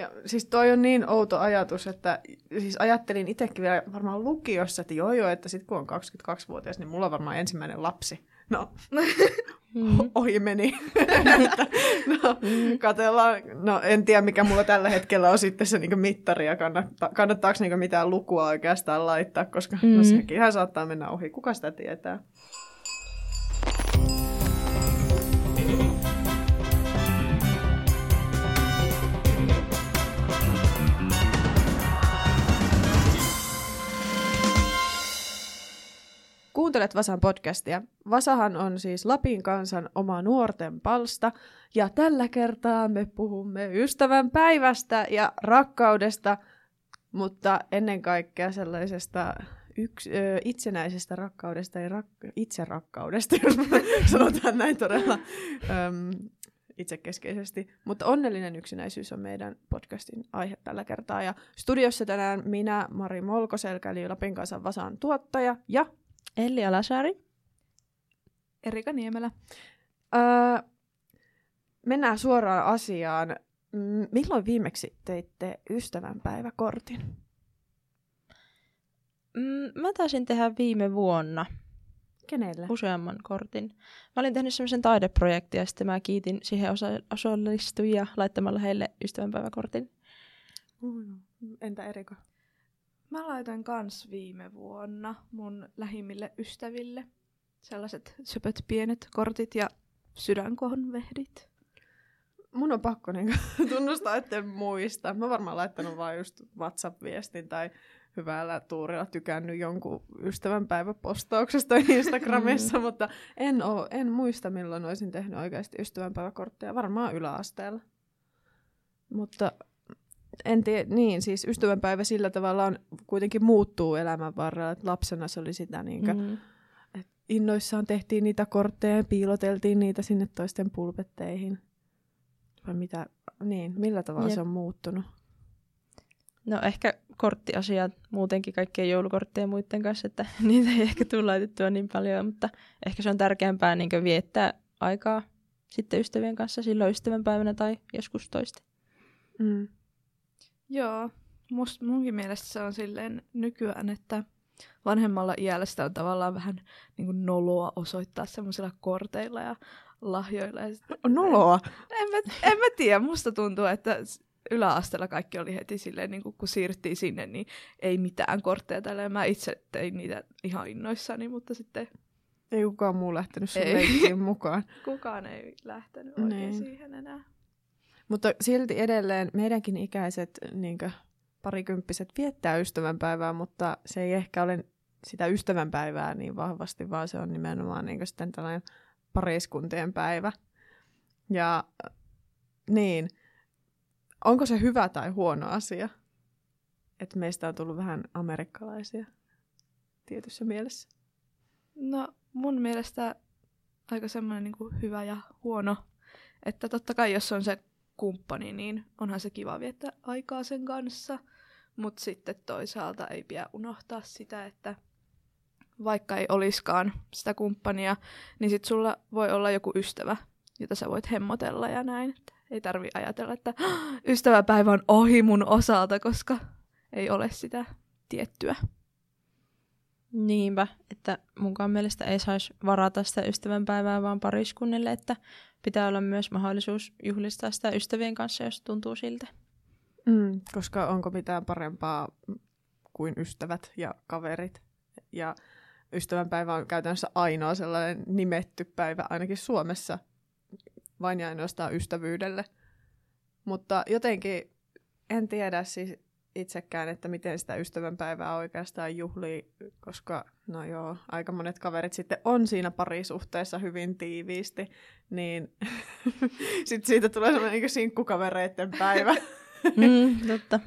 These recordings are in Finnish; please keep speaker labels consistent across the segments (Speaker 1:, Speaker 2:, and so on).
Speaker 1: Ja siis toi on niin outo ajatus, että siis ajattelin itsekin vielä varmaan lukiossa, että joo joo, että sitten kun on 22-vuotias, niin mulla on varmaan ensimmäinen lapsi. No, mm. ohi meni. no, katellaan. No, en tiedä, mikä mulla tällä hetkellä on sitten se niin mittari ja kannatta, kannattaako niin mitään lukua oikeastaan laittaa, koska no, mm. no, sekin saattaa mennä ohi. Kuka sitä tietää? Kuuntelet Vasan podcastia. Vasahan on siis Lapin kansan oma nuorten palsta, ja tällä kertaa me puhumme ystävän päivästä ja rakkaudesta, mutta ennen kaikkea sellaisesta yks, ö, itsenäisestä rakkaudesta ja rak- itse rakkaudesta, jos sanotaan näin todella öm, itsekeskeisesti. Mutta onnellinen yksinäisyys on meidän podcastin aihe tällä kertaa. Ja studiossa tänään minä, Mari Molkoselkä, eli Lapin kansan Vasan tuottaja, ja
Speaker 2: Elli Alasari.
Speaker 3: Erika Niemelä.
Speaker 1: Öö, mennään suoraan asiaan. Milloin viimeksi teitte ystävänpäiväkortin?
Speaker 2: Mm, mä taisin tehdä viime vuonna.
Speaker 1: Kenelle?
Speaker 2: Useamman kortin. Mä olin tehnyt semmoisen taideprojektin ja sitten mä kiitin siihen osa- osallistujia laittamalla heille ystävänpäiväkortin.
Speaker 1: Mm, entä Erika?
Speaker 3: Mä laitoin kans viime vuonna mun lähimmille ystäville sellaiset söpöt pienet kortit ja sydänkonvehdit.
Speaker 1: Mun on pakko niin tunnustaa, että muista. Mä varmaan laittanut vain just WhatsApp-viestin tai hyvällä tuurilla tykännyt jonkun ystävänpäiväpostauksesta Instagramissa, mm. mutta en, oo, en muista milloin olisin tehnyt oikeasti ystävänpäiväkortteja. Varmaan yläasteella. Mutta en tiedä, niin siis ystävänpäivä sillä tavalla on, kuitenkin muuttuu elämän varrella, että lapsena se oli sitä niin kuin, mm. että innoissaan tehtiin niitä kortteja ja piiloteltiin niitä sinne toisten pulpetteihin. Vai mitä, niin, millä tavalla Jep. se on muuttunut?
Speaker 2: No ehkä korttiasiat muutenkin kaikkien joulukorttien muiden kanssa, että niitä ei ehkä tule laitettua niin paljon, mutta ehkä se on tärkeämpää niin viettää aikaa sitten ystävien kanssa silloin ystävänpäivänä tai joskus toista.
Speaker 3: Mm. Joo, must, munkin mielestä se on silleen nykyään, että vanhemmalla iällä sitä on tavallaan vähän niin kuin noloa osoittaa semmoisilla korteilla ja lahjoilla. Ja
Speaker 1: sit, noloa?
Speaker 3: En mä, en mä tiedä, musta tuntuu, että yläasteella kaikki oli heti silleen, niin kun siirryttiin sinne, niin ei mitään kortteja tällä. Mä itse tein niitä ihan innoissani, mutta sitten...
Speaker 1: Ei kukaan muu lähtenyt sun mukaan.
Speaker 3: kukaan ei lähtenyt oikein niin. siihen enää.
Speaker 1: Mutta silti edelleen meidänkin ikäiset niin parikymppiset viettää ystävänpäivää, mutta se ei ehkä ole sitä ystävänpäivää niin vahvasti, vaan se on nimenomaan niin sitten tällainen pariskuntien päivä. Ja niin, onko se hyvä tai huono asia, että meistä on tullut vähän amerikkalaisia tietyssä mielessä?
Speaker 3: No mun mielestä aika semmoinen niin hyvä ja huono, että totta kai jos on se kumppani, niin onhan se kiva viettää aikaa sen kanssa. Mutta sitten toisaalta ei pidä unohtaa sitä, että vaikka ei oliskaan sitä kumppania, niin sitten sulla voi olla joku ystävä, jota sä voit hemmotella ja näin. Ei tarvi ajatella, että ystäväpäivä on ohi mun osalta, koska ei ole sitä tiettyä.
Speaker 2: Niinpä, että munkaan mielestä ei saisi varata sitä ystävänpäivää vaan pariskunnille, että pitää olla myös mahdollisuus juhlistaa sitä ystävien kanssa, jos tuntuu siltä.
Speaker 1: Mm, koska onko mitään parempaa kuin ystävät ja kaverit. Ja ystävänpäivä on käytännössä ainoa sellainen nimetty päivä, ainakin Suomessa, vain ja ainoastaan ystävyydelle. Mutta jotenkin, en tiedä, siis itsekään, että miten sitä ystävänpäivää oikeastaan juhlii, koska no joo, aika monet kaverit sitten on siinä parisuhteessa hyvin tiiviisti, niin sitten siitä tulee semmoinen niin sinkkukavereiden päivä.
Speaker 2: mm, totta.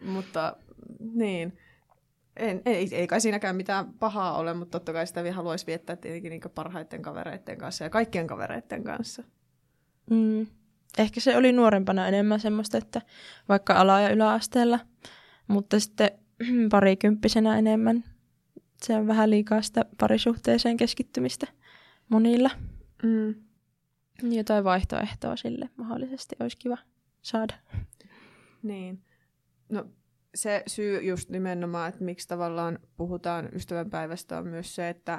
Speaker 1: mutta niin, en, ei, ei kai siinäkään mitään pahaa ole, mutta totta kai sitä vielä haluaisi viettää tietenkin niin parhaiten kavereiden kanssa ja kaikkien kavereiden kanssa.
Speaker 2: Mm ehkä se oli nuorempana enemmän semmoista, että vaikka ala- ja yläasteella, mutta sitten parikymppisenä enemmän. Se on vähän liikaa sitä parisuhteeseen keskittymistä monilla. Mm. Jotain vaihtoehtoa sille mahdollisesti olisi kiva saada.
Speaker 1: Niin. No se syy just nimenomaan, että miksi tavallaan puhutaan ystävänpäivästä on myös se, että,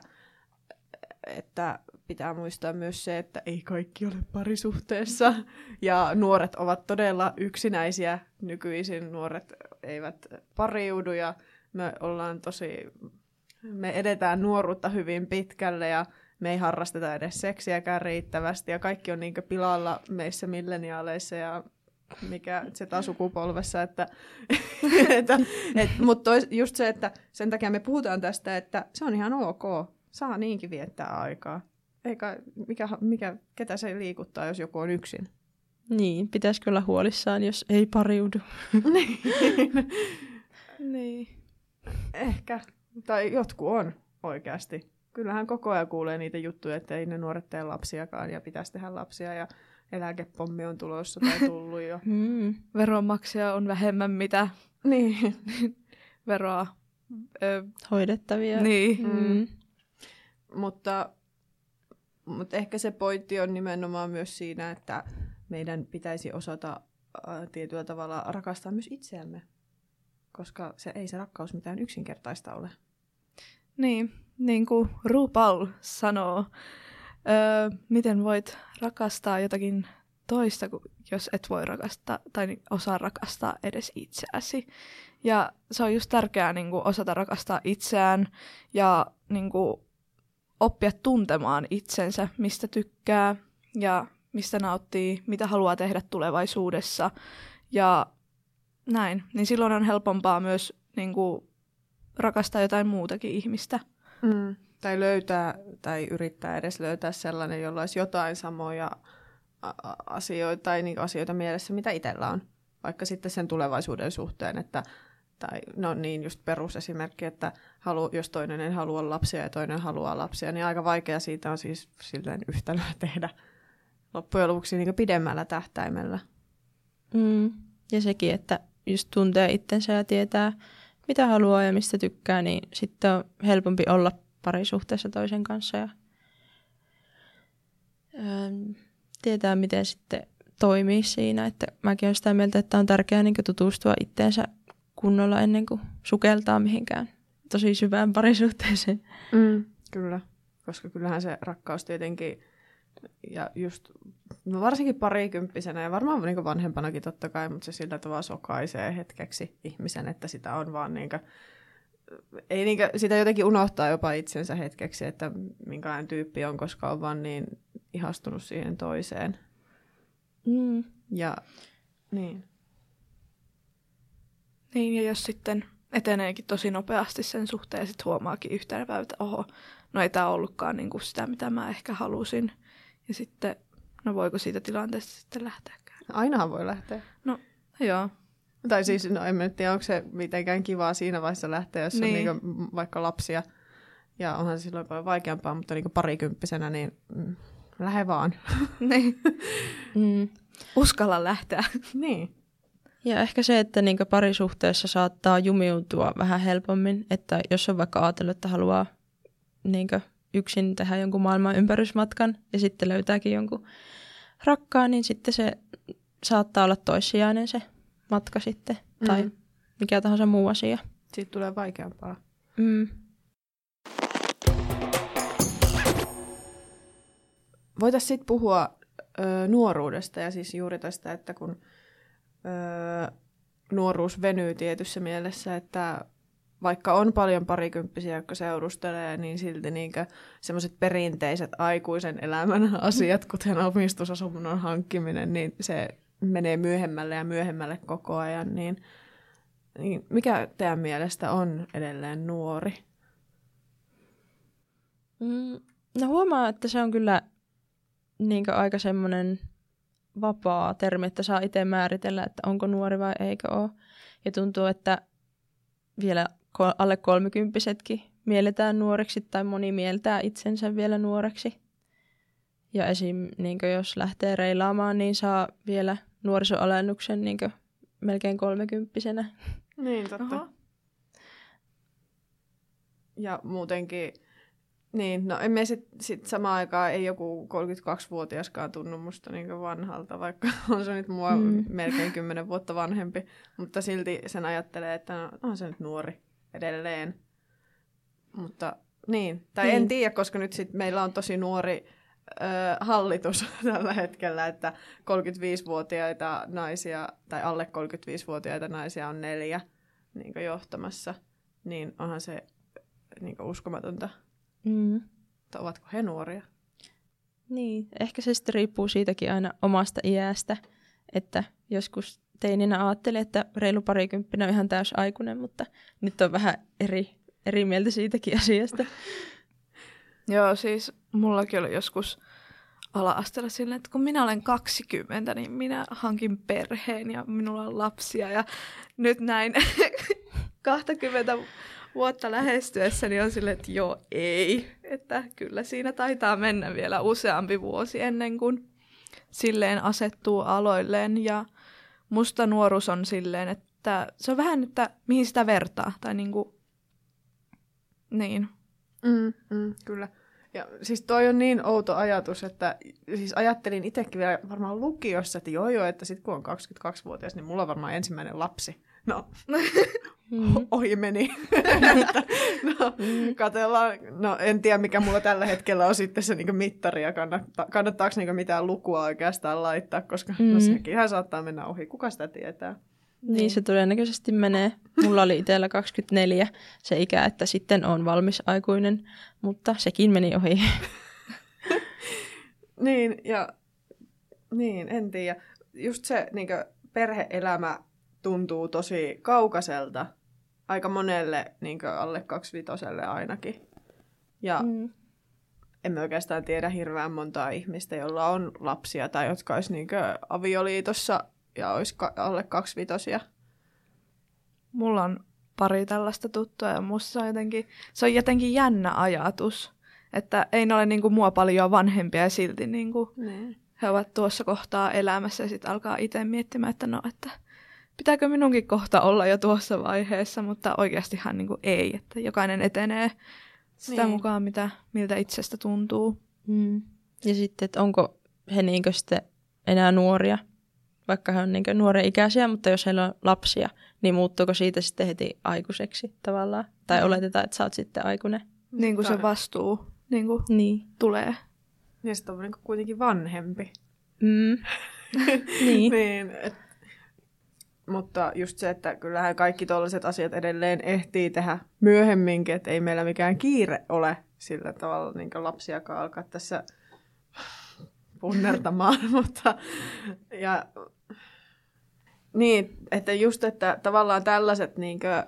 Speaker 1: että pitää muistaa myös se, että ei kaikki ole parisuhteessa. Ja nuoret ovat todella yksinäisiä. Nykyisin nuoret eivät pariudu ja me ollaan tosi, me edetään nuoruutta hyvin pitkälle ja me ei harrasteta edes seksiäkään riittävästi ja kaikki on niin pilalla meissä milleniaaleissa ja mikä se taas sukupolvessa, että, että et, mutta just se, että sen takia me puhutaan tästä, että se on ihan ok, saa niinkin viettää aikaa. Eikä, mikä, mikä, ketä se liikuttaa, jos joku on yksin?
Speaker 2: Niin, pitäisi kyllä huolissaan, jos ei pariudu.
Speaker 1: niin.
Speaker 3: Niin.
Speaker 1: Ehkä. Tai jotkut on oikeasti. Kyllähän koko ajan kuulee niitä juttuja, että ei ne nuoret tee lapsiakaan ja pitäisi tehdä lapsia ja eläkepommi on tulossa tai tullut jo.
Speaker 2: Mm.
Speaker 3: Veronmaksaja on vähemmän mitä
Speaker 1: niin.
Speaker 3: veroa. Ö,
Speaker 2: Hoidettavia.
Speaker 3: niin.
Speaker 2: Mm.
Speaker 1: Mutta, mutta ehkä se pointti on nimenomaan myös siinä, että meidän pitäisi osata tietyllä tavalla rakastaa myös itseämme. Koska se ei se rakkaus mitään yksinkertaista ole.
Speaker 3: Niin, niin kuin RuPaul sanoo, öö, miten voit rakastaa jotakin toista, jos et voi rakastaa tai ni- osaa rakastaa edes itseäsi. Ja se on just tärkeää niin kuin osata rakastaa itseään ja niin kuin, oppia tuntemaan itsensä, mistä tykkää ja mistä nauttii, mitä haluaa tehdä tulevaisuudessa ja näin. Niin silloin on helpompaa myös niin kuin, rakastaa jotain muutakin ihmistä.
Speaker 1: Mm. Tai löytää, tai yrittää edes löytää sellainen, jolla olisi jotain samoja asioita, tai niin asioita mielessä, mitä itsellä on. Vaikka sitten sen tulevaisuuden suhteen, että tai no niin, just perusesimerkki, että halu, jos toinen ei halua lapsia ja toinen haluaa lapsia, niin aika vaikea siitä on siis silleen yhtälöä tehdä loppujen lopuksi niin pidemmällä tähtäimellä.
Speaker 2: Mm. Ja sekin, että just tuntee itsensä ja tietää, mitä haluaa ja mistä tykkää, niin sitten on helpompi olla parisuhteessa toisen kanssa ja ähm, tietää, miten sitten toimii siinä. Että mäkin olen sitä mieltä, että on tärkeää niin tutustua itteensä kunnolla ennen kuin sukeltaa mihinkään tosi syvään parisuhteeseen.
Speaker 1: Mm. Kyllä, koska kyllähän se rakkaus tietenkin, ja just no varsinkin parikymppisenä ja varmaan niin vanhempanakin totta kai, mutta se sillä tavalla sokaisee hetkeksi ihmisen, että sitä on vaan niin kuin, ei niin kuin, sitä jotenkin unohtaa jopa itsensä hetkeksi, että minkälainen tyyppi on, koska on vaan niin ihastunut siihen toiseen.
Speaker 2: Mm.
Speaker 1: Ja niin.
Speaker 3: Niin, ja jos sitten eteneekin tosi nopeasti sen suhteen ja sitten huomaakin päivänä, että oho, no ei tämä ollutkaan niin kuin sitä, mitä mä ehkä halusin. Ja sitten, no voiko siitä tilanteesta sitten lähteäkään?
Speaker 1: Ainahan voi lähteä.
Speaker 3: No, joo.
Speaker 1: Tai siis, no en mä tiedä, onko se mitenkään kivaa siinä vaiheessa lähteä, jos niin. on
Speaker 3: Niin.
Speaker 1: niinku vaikka lapsia. Ja onhan se silloin paljon vaikeampaa, mutta niinku parikymppisenä, niin mm, lähde vaan.
Speaker 3: niin.
Speaker 2: Mm.
Speaker 3: Uskalla lähteä.
Speaker 1: niin.
Speaker 2: Ja ehkä se, että niin parisuhteessa saattaa jumiutua vähän helpommin, että jos on vaikka ajatellut, että haluaa niin yksin tehdä jonkun maailman ympärysmatkan ja sitten löytääkin jonkun rakkaan, niin sitten se saattaa olla toissijainen se matka sitten, tai
Speaker 1: Mm.
Speaker 2: mikä tahansa muu asia.
Speaker 1: Siitä tulee vaikeampaa.
Speaker 2: Mm.
Speaker 1: Voitaisiin sitten puhua ö, nuoruudesta ja siis juuri tästä, että kun nuoruus venyy tietyssä mielessä, että vaikka on paljon parikymppisiä, jotka seurustelee, niin silti semmoiset perinteiset aikuisen elämän asiat, kuten omistusasunnon hankkiminen, niin se menee myöhemmälle ja myöhemmälle koko ajan. Niin, niin mikä teidän mielestä on edelleen nuori?
Speaker 2: Mm. No huomaa, että se on kyllä niin aika semmoinen vapaa termi, että saa itse määritellä, että onko nuori vai eikö ole. Ja tuntuu, että vielä alle kolmekymppisetkin mielletään nuoreksi tai moni mieltää itsensä vielä nuoreksi. Ja esim. Niin jos lähtee reilaamaan, niin saa vielä nuorisoalennuksen niin melkein kolmekymppisenä.
Speaker 1: Niin, totta.
Speaker 3: Oho.
Speaker 1: Ja muutenkin Niin, no emme sitten sit samaan aikaan ei joku 32-vuotiaskaan tunnu musta niin vanhalta, vaikka on se nyt mua mm. melkein 10 vuotta vanhempi, mutta silti sen ajattelee, että no, on se nyt nuori edelleen. Mutta niin, tai niin. en tiedä, koska nyt sit meillä on tosi nuori ö, hallitus tällä hetkellä, että 35-vuotiaita naisia tai alle 35-vuotiaita naisia on neljä niin johtamassa, niin onhan se niin uskomatonta Mm. Mutta ovatko he nuoria?
Speaker 2: Niin, ehkä se sitten riippuu siitäkin aina omasta iästä, että joskus teininä ajattelin, että reilu parikymppinen on ihan aikuinen, mutta nyt on vähän eri, eri mieltä siitäkin asiasta.
Speaker 3: Joo, siis mullakin oli joskus ala-asteella silleen, että kun minä olen 20, niin minä hankin perheen ja minulla on lapsia ja nyt näin 20 vuotta lähestyessäni on silleen, että joo, ei. Että kyllä siinä taitaa mennä vielä useampi vuosi ennen kuin silleen asettuu aloilleen. Ja musta nuoruus on silleen, että se on vähän, että mihin sitä vertaa. Tai niinku, niin.
Speaker 1: Mm, mm, kyllä. Ja siis toi on niin outo ajatus, että siis ajattelin itsekin vielä varmaan lukiossa, että joo joo, että sitten kun on 22-vuotias, niin mulla on varmaan ensimmäinen lapsi. No, mm. ohi meni. no, mm. katellaan. No, en tiedä, mikä mulla tällä hetkellä on sitten se niin mittari ja kannatta, kannattaako niin mitään lukua oikeastaan laittaa, koska mm. no, sekin ihan saattaa mennä ohi. Kuka sitä tietää?
Speaker 2: Niin, niin se todennäköisesti menee. Mulla oli itsellä 24 se ikä, että sitten on valmis aikuinen, mutta sekin meni ohi.
Speaker 1: niin, ja niin, en tiedä. Just se niin perheelämä tuntuu tosi kaukaiselta aika monelle niin alle kaksivitoselle ainakin. Ja mm. emme oikeastaan tiedä hirveän montaa ihmistä, jolla on lapsia tai jotka olisi niin avioliitossa ja olisi alle kaksivitosia.
Speaker 3: Mulla on pari tällaista tuttua ja musta on jotenkin, se on jotenkin jännä ajatus, että ei ne ole niin kuin mua paljon vanhempia ja silti niin kuin he ovat tuossa kohtaa elämässä ja sitten alkaa itse miettimään, että no, että pitääkö minunkin kohta olla jo tuossa vaiheessa, mutta oikeastihan niin kuin ei, että jokainen etenee sitä niin. mukaan, mitä, miltä itsestä tuntuu.
Speaker 2: Mm. Ja sitten, että onko he niin sitten enää nuoria, vaikka he on niin nuoria ikäisiä, mutta jos heillä on lapsia, niin muuttuuko siitä sitten heti aikuiseksi tavallaan? Tai mm. oletetaan, että sä oot sitten aikuinen.
Speaker 3: Niin kuin se vastuu niin kuin niin. tulee.
Speaker 1: Ja sitten on niin kuitenkin vanhempi.
Speaker 2: Mm. niin.
Speaker 1: niin et mutta just se, että kyllähän kaikki tuollaiset asiat edelleen ehtii tehdä myöhemminkin, että ei meillä mikään kiire ole sillä tavalla niin lapsiakaan alkaa tässä punnertamaan, mutta ja, niin, että just, että tavallaan tällaiset niin kuin,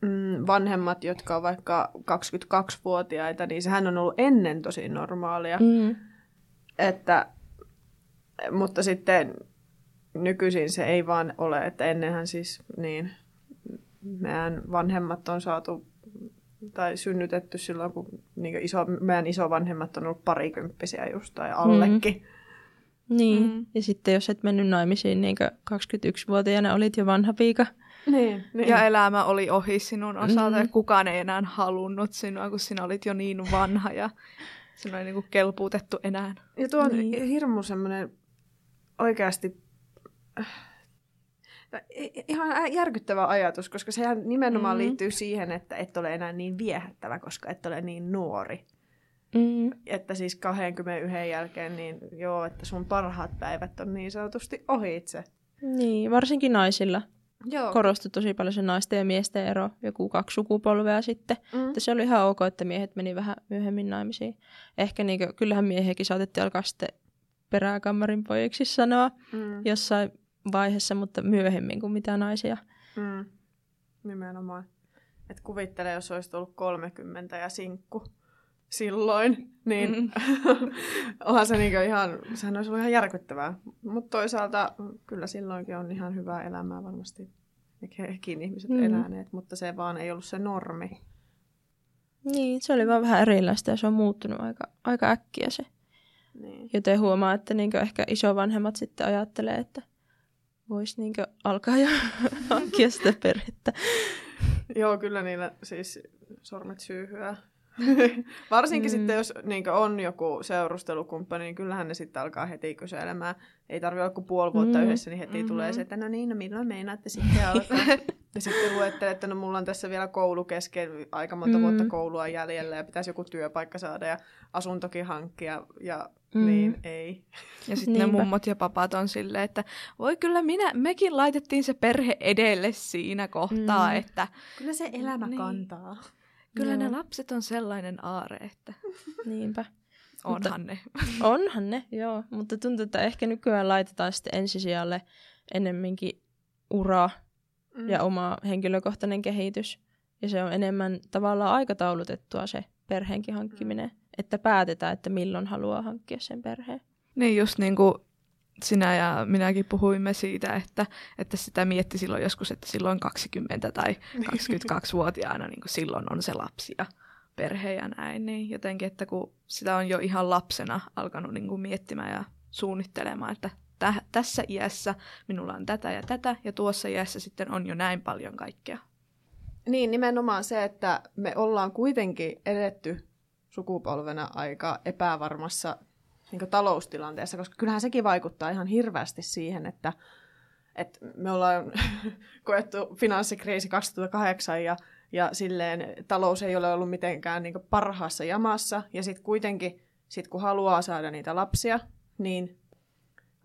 Speaker 1: mm, vanhemmat, jotka on vaikka 22-vuotiaita, niin sehän on ollut ennen tosi normaalia. Mm. Että, mutta sitten nykyisin se ei vaan ole, että ennenhän siis niin, meidän vanhemmat on saatu tai synnytetty silloin, kun niin iso, meidän isovanhemmat on ollut parikymppisiä just tai allekin.
Speaker 2: Mm-hmm. Niin, mm-hmm. ja sitten jos et mennyt naimisiin niin 21-vuotiaana, olit jo vanha piika.
Speaker 3: Niin, niin. Ja elämä oli ohi sinun osalta mm-hmm. ja kukaan ei enää halunnut sinua, kun sinä olit jo niin vanha ja sinua ei niin kelpuutettu enää.
Speaker 1: Ja tuo on niin. hirmu semmoinen oikeasti ihan järkyttävä ajatus, koska sehän nimenomaan mm-hmm. liittyy siihen, että et ole enää niin viehättävä, koska et ole niin nuori. Mm-hmm. Että siis 21 jälkeen, niin joo, että sun parhaat päivät on niin sanotusti ohi itse.
Speaker 2: Niin, varsinkin naisilla. Joo. Korostui tosi paljon se naisten ja miesten ero, joku kaksi sukupolvea sitten. Mm. Että se oli ihan ok, että miehet meni vähän myöhemmin naimisiin. Ehkä niin kyllähän miehiäkin saatettiin alkaa sitten peräkammarin pojiksi sanoa mm. jossain vaiheessa, mutta myöhemmin kuin mitä naisia.
Speaker 1: Mm. Nimenomaan. Et kuvittele, jos olisit ollut 30 ja sinkku silloin, niin mm. onhan se niinku ihan, sehän olisi ollut ihan järkyttävää. Mutta toisaalta kyllä silloinkin on ihan hyvää elämää varmasti hekin ihmiset mm. eläneet, mutta se vaan ei ollut se normi.
Speaker 2: Niin, se oli vaan vähän erilaista ja se on muuttunut aika, aika äkkiä se. Niin. Joten huomaa, että niin ehkä isovanhemmat sitten ajattelee, että voisi niin alkaa jo hankkia sitä perhettä.
Speaker 1: Joo, kyllä niillä siis sormet syyhyää Varsinkin
Speaker 2: Mm.
Speaker 1: sitten, jos niin on joku seurustelukumppani, niin kyllähän ne sitten alkaa heti kyselemään. Ei tarvitse olla kuin puoli vuotta
Speaker 2: Mm.
Speaker 1: yhdessä, niin heti
Speaker 3: Mhm.
Speaker 1: tulee se, että no niin, no milloin meinaatte sitten alkaa. ja sitten luettelee, että no mulla on tässä vielä koulu kesken, aika monta
Speaker 2: Mm.
Speaker 1: vuotta koulua jäljellä ja pitäisi joku työpaikka saada ja asuntokin hankkia ja
Speaker 2: Mm.
Speaker 1: niin ei.
Speaker 3: Ja sitten ne mummot ja papat on silleen, että voi kyllä minä, mekin laitettiin se perhe edelle siinä kohtaa,
Speaker 2: Mm.
Speaker 3: että
Speaker 1: Kyllä se elämä
Speaker 3: Niin.
Speaker 1: kantaa.
Speaker 3: kyllä ne
Speaker 2: Joo.
Speaker 3: lapset on sellainen aare, että
Speaker 2: Niinpä.
Speaker 3: onhan ne.
Speaker 2: Onhan ne, joo. Mutta tuntuu, että ehkä nykyään laitetaan sitten ensisijalle ennemminkin ura
Speaker 1: Mm.
Speaker 2: ja oma henkilökohtainen kehitys. Ja se on enemmän tavallaan aikataulutettua se perheenkin hankkiminen. Että päätetään, että milloin haluaa hankkia sen perheen.
Speaker 3: Niin just niin kuin sinä ja minäkin puhuimme siitä, että, että sitä mietti silloin joskus, että silloin 20 tai 22-vuotiaana niin kuin silloin on se lapsi ja perhe ja näin. Niin jotenkin, että kun sitä on jo ihan lapsena alkanut niin kuin miettimään ja suunnittelemaan, että tä- tässä iässä minulla on tätä ja tätä ja tuossa iässä sitten on jo näin paljon kaikkea.
Speaker 1: Niin, nimenomaan se, että me ollaan kuitenkin edetty sukupolvena aika epävarmassa niin taloustilanteessa, koska kyllähän sekin vaikuttaa ihan hirveästi siihen, että, että me ollaan koettu finanssikriisi 2008 ja, ja silleen talous ei ole ollut mitenkään niin parhaassa jamassa. Ja sitten kuitenkin, sit kun haluaa saada niitä lapsia, niin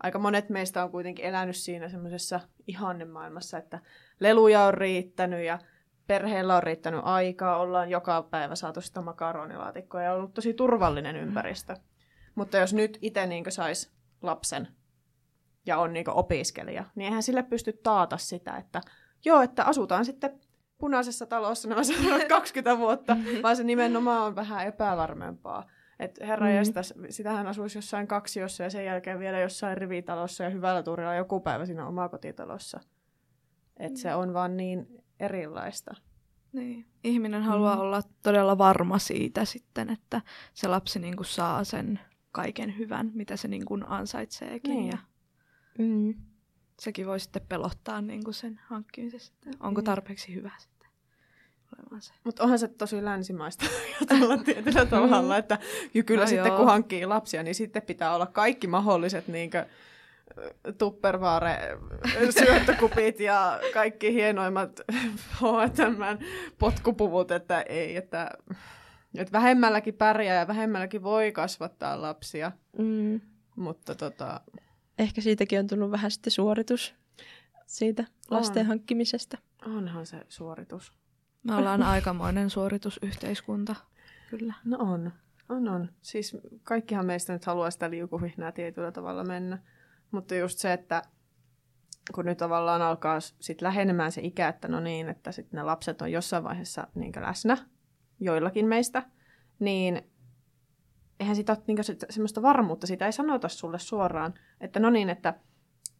Speaker 1: aika monet meistä on kuitenkin elänyt siinä semmoisessa ihannemaailmassa, että leluja on riittänyt ja perheellä on riittänyt aikaa, ollaan joka päivä saatu sitä makaronilaatikkoa ja ollut tosi turvallinen ympäristö. Mutta jos nyt itse niin saisi lapsen ja on niin opiskelija, niin eihän sille pysty taata sitä, että joo, että asutaan sitten punaisessa talossa nämä seuraavat 20 vuotta, vaan se nimenomaan on vähän epävarmempaa. Että herra
Speaker 2: Mm.
Speaker 1: mm. jästäs, sitähän asuisi jossain kaksiossa ja sen jälkeen vielä jossain rivitalossa ja hyvällä tuurilla joku päivä siinä omakotitalossa. Että se on vaan niin erilaista.
Speaker 3: Niin. Ihminen haluaa
Speaker 2: Mm.
Speaker 3: olla todella varma siitä sitten, että se lapsi niin kuin saa sen kaiken hyvän, mitä se niin kuin ansaitseekin.
Speaker 1: Niin.
Speaker 3: Ja
Speaker 2: Mm.
Speaker 3: sekin voi sitten pelottaa niin kuin sen hankkimisessa, että onko
Speaker 1: Niin.
Speaker 3: tarpeeksi hyvä sitten olemaan se.
Speaker 1: Mutta onhan se tosi länsimaista ajatella tietyllä tavalla, että ja kyllä
Speaker 3: No
Speaker 1: sitten
Speaker 3: joo.
Speaker 1: kun hankkii lapsia, niin sitten pitää olla kaikki mahdolliset niinkö, tuppervaare syöttökupit ja kaikki hienoimmat H&M potkupuvut, että ei, että, että vähemmälläkin pärjää ja vähemmälläkin voi kasvattaa lapsia,
Speaker 2: Mm.
Speaker 1: mutta tota,
Speaker 2: Ehkä siitäkin on tullut vähän sitten suoritus siitä lasten
Speaker 1: On.
Speaker 2: hankkimisesta.
Speaker 1: onhan se suoritus.
Speaker 3: Me ollaan aikamoinen suoritusyhteiskunta, kyllä.
Speaker 1: No on, on, on. Siis kaikkihan meistä nyt haluaa sitä liukuhihnaa tietyllä tavalla mennä. Mutta just se, että kun nyt tavallaan alkaa sit lähenemään se ikä, että no niin, että sit ne lapset on jossain vaiheessa niin läsnä, joillakin meistä, niin eihän sitä ole niin semmoista varmuutta, sitä ei sanota sulle suoraan, että no niin, että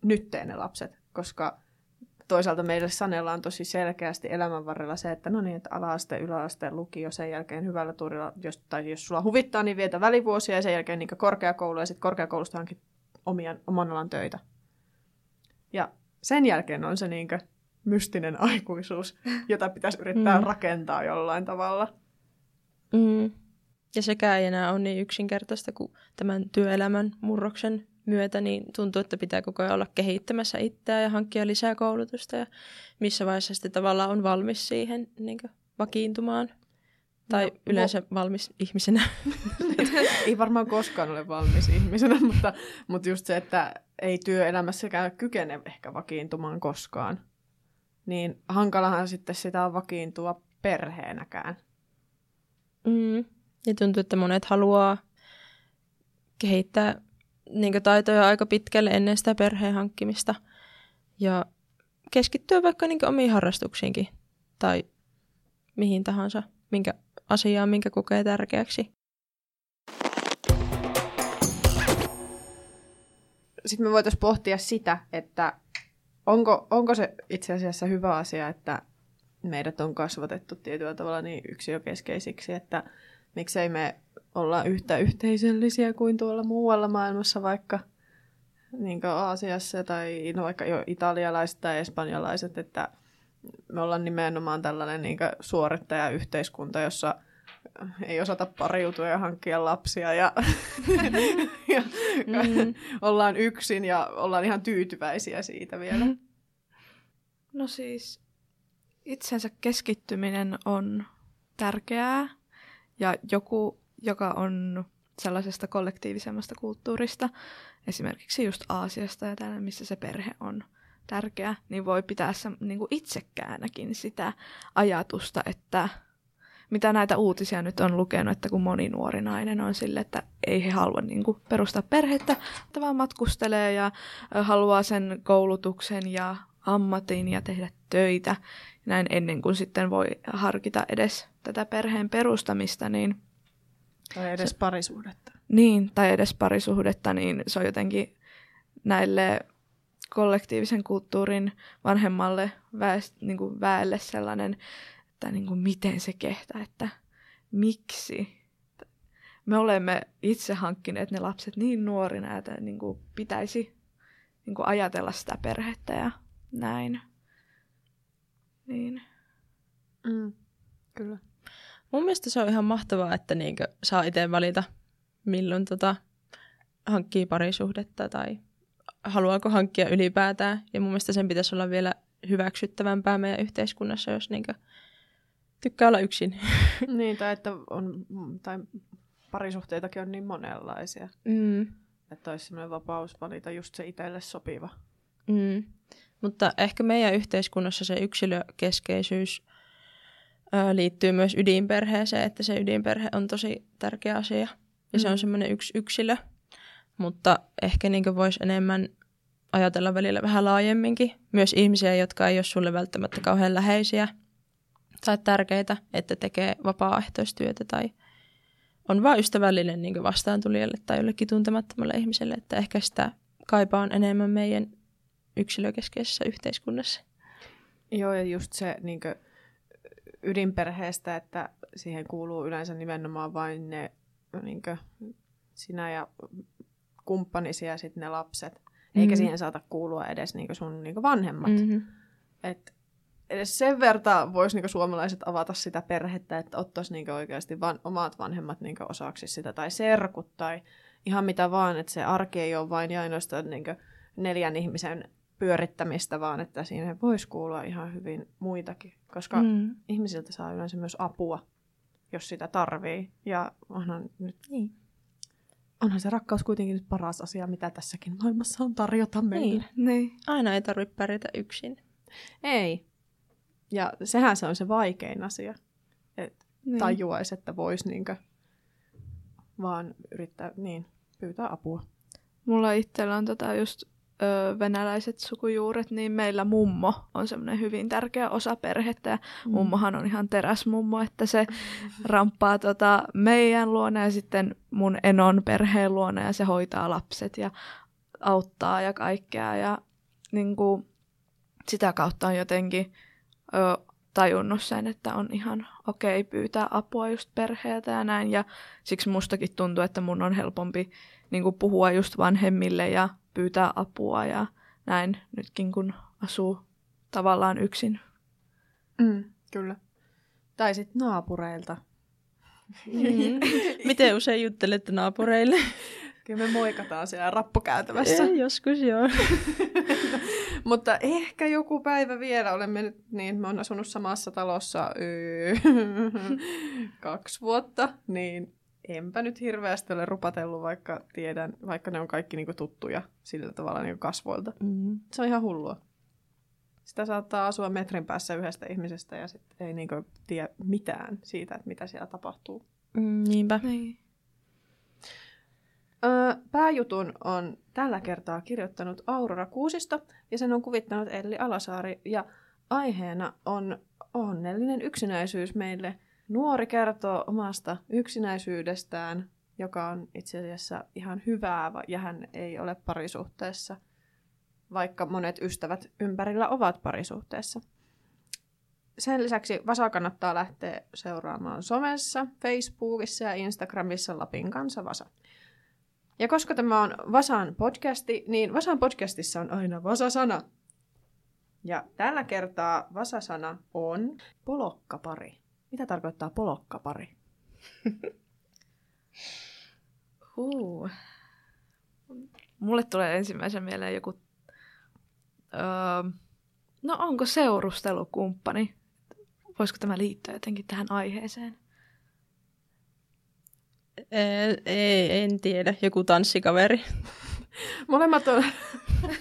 Speaker 1: nyt tee ne lapset, koska toisaalta meille sanellaan tosi selkeästi elämän varrella se, että no niin, että ala-aste, yläaste, lukio, sen jälkeen hyvällä tuurilla, jos, tai jos sulla huvittaa, niin vietä välivuosia ja sen jälkeen niin korkeakoulu ja sitten korkeakoulusta hankit omia, oman alan töitä. Ja sen jälkeen on se niin mystinen aikuisuus, jota pitäisi yrittää
Speaker 2: Mm.
Speaker 1: rakentaa jollain tavalla.
Speaker 2: Mm. Ja sekään ei enää ole niin yksinkertaista kuin tämän työelämän murroksen myötä, niin tuntuu, että pitää koko ajan olla kehittämässä itseään ja hankkia lisää koulutusta ja missä vaiheessa sitten tavallaan on valmis siihen niin vakiintumaan. Tai
Speaker 1: No,
Speaker 2: yleensä valmis ihmisenä.
Speaker 1: ei varmaan koskaan ole valmis ihmisenä, mutta, mutta just se, että ei työelämässäkään kykene ehkä vakiintumaan koskaan. Niin hankalahan sitten sitä on vakiintua perheenäkään.
Speaker 2: Mm. Ja tuntuu, että monet haluaa kehittää niin taitoja aika pitkälle ennen sitä perheen hankkimista ja keskittyä vaikka niin omiin harrastuksiinkin tai mihin tahansa, minkä asiaan, minkä kokee tärkeäksi.
Speaker 1: Sitten me voitaisiin pohtia sitä, että onko, onko se itse asiassa hyvä asia, että meidät on kasvatettu tietyllä tavalla niin yksilökeskeisiksi, että miksei me olla yhtä yhteisöllisiä kuin tuolla muualla maailmassa, vaikka niin Aasiassa tai no vaikka jo italialaiset tai espanjalaiset, että me ollaan nimenomaan tällainen niin suorittajayhteiskunta, jossa ei osata pariutua ja hankkia lapsia ja, ja
Speaker 2: Mm.
Speaker 1: ollaan yksin ja ollaan ihan tyytyväisiä siitä vielä.
Speaker 3: No siis itsensä keskittyminen on tärkeää ja joku, joka on sellaisesta kollektiivisemmasta kulttuurista, esimerkiksi just Aasiasta ja täällä, missä se perhe on tärkeä, niin voi pitää se, niin kuin itsekäänäkin sitä ajatusta, että mitä näitä uutisia nyt on lukenut, että kun moni nuori nainen on sille, että ei he halua niin kuin perustaa perhettä, että vaan matkustelee ja haluaa sen koulutuksen ja ammatin ja tehdä töitä näin ennen kuin sitten voi harkita edes tätä perheen perustamista, niin,
Speaker 1: Tai edes parisuhdetta.
Speaker 3: niin tai edes parisuhdetta, niin se on jotenkin näille kollektiivisen kulttuurin vanhemmalle väest, niin kuin väelle sellainen, että niin kuin miten se kehtää, että miksi me olemme itse hankkineet ne lapset niin nuorina, että niin kuin pitäisi niin kuin ajatella sitä perhettä ja näin. Niin.
Speaker 1: Mm. Kyllä.
Speaker 2: Mun mielestä se on ihan mahtavaa, että niinkö saa itse valita, milloin tota hankkii parisuhdetta tai haluaako hankkia ylipäätään. Ja mun mielestä sen pitäisi olla vielä hyväksyttävämpää meidän yhteiskunnassa, jos niinkö tykkää olla yksin.
Speaker 1: niin, tai että on, tai parisuhteitakin on niin monenlaisia.
Speaker 2: Mm.
Speaker 1: Että olisi sellainen vapaus valita just se itselle sopiva.
Speaker 2: Mm. Mutta ehkä meidän yhteiskunnassa se yksilökeskeisyys ö, liittyy myös ydinperheeseen, että se ydinperhe on tosi tärkeä asia. Ja mm. se on
Speaker 1: Mm.
Speaker 2: semmoinen yksi yksilö. Mutta ehkä niin voisi enemmän ajatella välillä vähän laajemminkin. Myös ihmisiä, jotka ei ole sulle välttämättä kauhean läheisiä tai tärkeitä, että tekee vapaaehtoistyötä tai on vaan ystävällinen niin vastaantulijalle tai jollekin tuntemattomalle ihmiselle, että ehkä sitä kaipaan enemmän meidän yksilökeskeisessä yhteiskunnassa.
Speaker 1: Joo, ja just se niin ydinperheestä, että siihen kuuluu yleensä nimenomaan vain ne niin sinä ja kumppanisi ja sitten ne lapset. Eikä
Speaker 2: Mhm.
Speaker 1: siihen saata kuulua edes niin sun niin vanhemmat.
Speaker 2: Mm-hmm.
Speaker 1: Et edes sen verta voisi niin suomalaiset avata sitä perhettä, että ottaisi niin oikeasti van, omat vanhemmat niin osaksi sitä, tai serkut, tai ihan mitä vaan, että se arki ei ole vain ja ainoastaan niin neljän ihmisen pyörittämistä, vaan että siinä voisi kuulua ihan hyvin muitakin, koska. Mm. ihmisiltä saa yleensä myös apua, jos sitä tarvii. Ja onhan, nyt,
Speaker 2: Niin.
Speaker 1: Onhan se rakkaus kuitenkin nyt paras asia, mitä tässäkin maailmassa on tarjota meille.
Speaker 2: Niin.
Speaker 3: Niin.
Speaker 2: Aina ei tarvitse pärjätä yksin.
Speaker 1: Ei. Ja sehän se on se vaikein asia, että
Speaker 3: niin.
Speaker 1: tajuaisi, että voisi niinkö vaan yrittää niin, pyytää apua.
Speaker 3: Mulla itsellä on tota just ö, venäläiset sukujuuret, niin meillä mummo on semmoinen hyvin tärkeä osa perhettä. Ja mummohan on ihan teräsmummo, että se ramppaa tota meidän luona ja sitten mun enon perheen luona ja se hoitaa lapset ja auttaa ja kaikkea. Ja niin kuin, sitä kautta on jotenkin ö, tajunnut sen, että on ihan okei okay pyytää apua just perheeltä ja näin. Ja siksi mustakin tuntuu, että mun on helpompi niin kuin puhua just vanhemmille ja pyytää apua ja näin nytkin kun asuu tavallaan yksin.
Speaker 1: Mm, kyllä. Tai sitten naapureilta.
Speaker 2: Mm. Miten usein juttelette naapureille?
Speaker 1: Kyllä me moikataan siellä rappukäytävässä.
Speaker 2: Ei, joskus joo.
Speaker 1: Mutta ehkä joku päivä vielä olemme nyt, niin mä oon asunut samassa talossa kaksi vuotta, niin enpä nyt hirveästi ole rupatellut, vaikka tiedän, vaikka ne on kaikki niinku tuttuja sillä tavalla niinku kasvoilta.
Speaker 2: Mm.
Speaker 1: Se on ihan hullua. Sitä saattaa asua metrin päässä yhdestä ihmisestä ja sitten ei niinku tiedä mitään siitä, että mitä siellä tapahtuu.
Speaker 2: Mm, niinpä.
Speaker 3: Niin.
Speaker 1: Pääjutun on tällä kertaa kirjoittanut Aurora Kuusisto ja sen on kuvittanut Elli Alasaari ja aiheena on onnellinen yksinäisyys meille. Nuori kertoo omasta yksinäisyydestään, joka on itse asiassa ihan hyvää ja hän ei ole parisuhteessa, vaikka monet ystävät ympärillä ovat parisuhteessa. Sen lisäksi Vasa kannattaa lähteä seuraamaan somessa, Facebookissa ja Instagramissa Lapin kanssa Vasa. Ja koska tämä on Vasan podcasti, niin Vasan podcastissa on aina Vasasana. Ja tällä kertaa Vasasana on polokkapari. Mitä tarkoittaa polokkapari?
Speaker 3: Uh. Mulle tulee ensimmäisen mieleen joku... Öö, no onko seurustelukumppani? Voisiko tämä liittyä jotenkin tähän aiheeseen?
Speaker 2: Ei, ei, en tiedä. Joku tanssikaveri.
Speaker 1: Molemmat on,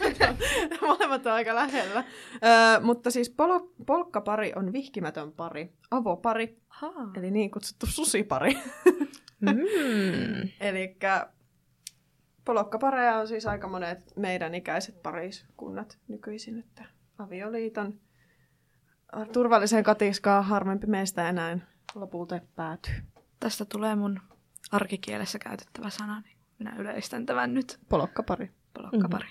Speaker 1: molemmat on aika lähellä. Ö, mutta siis polo, polkkapari on vihkimätön pari, avopari,
Speaker 3: Haa.
Speaker 1: eli niin kutsuttu susipari.
Speaker 2: Mm.
Speaker 1: Eli polokkapareja on siis aika monet meidän ikäiset pariskunnat nykyisin, että avioliiton turvalliseen katiskaan harvempi meistä enää lopulta päätyy.
Speaker 3: Tästä tulee mun arkikielessä käytettävä sana, niin minä yleistän tämän nyt.
Speaker 1: Polokkapari.
Speaker 3: Polokkapari.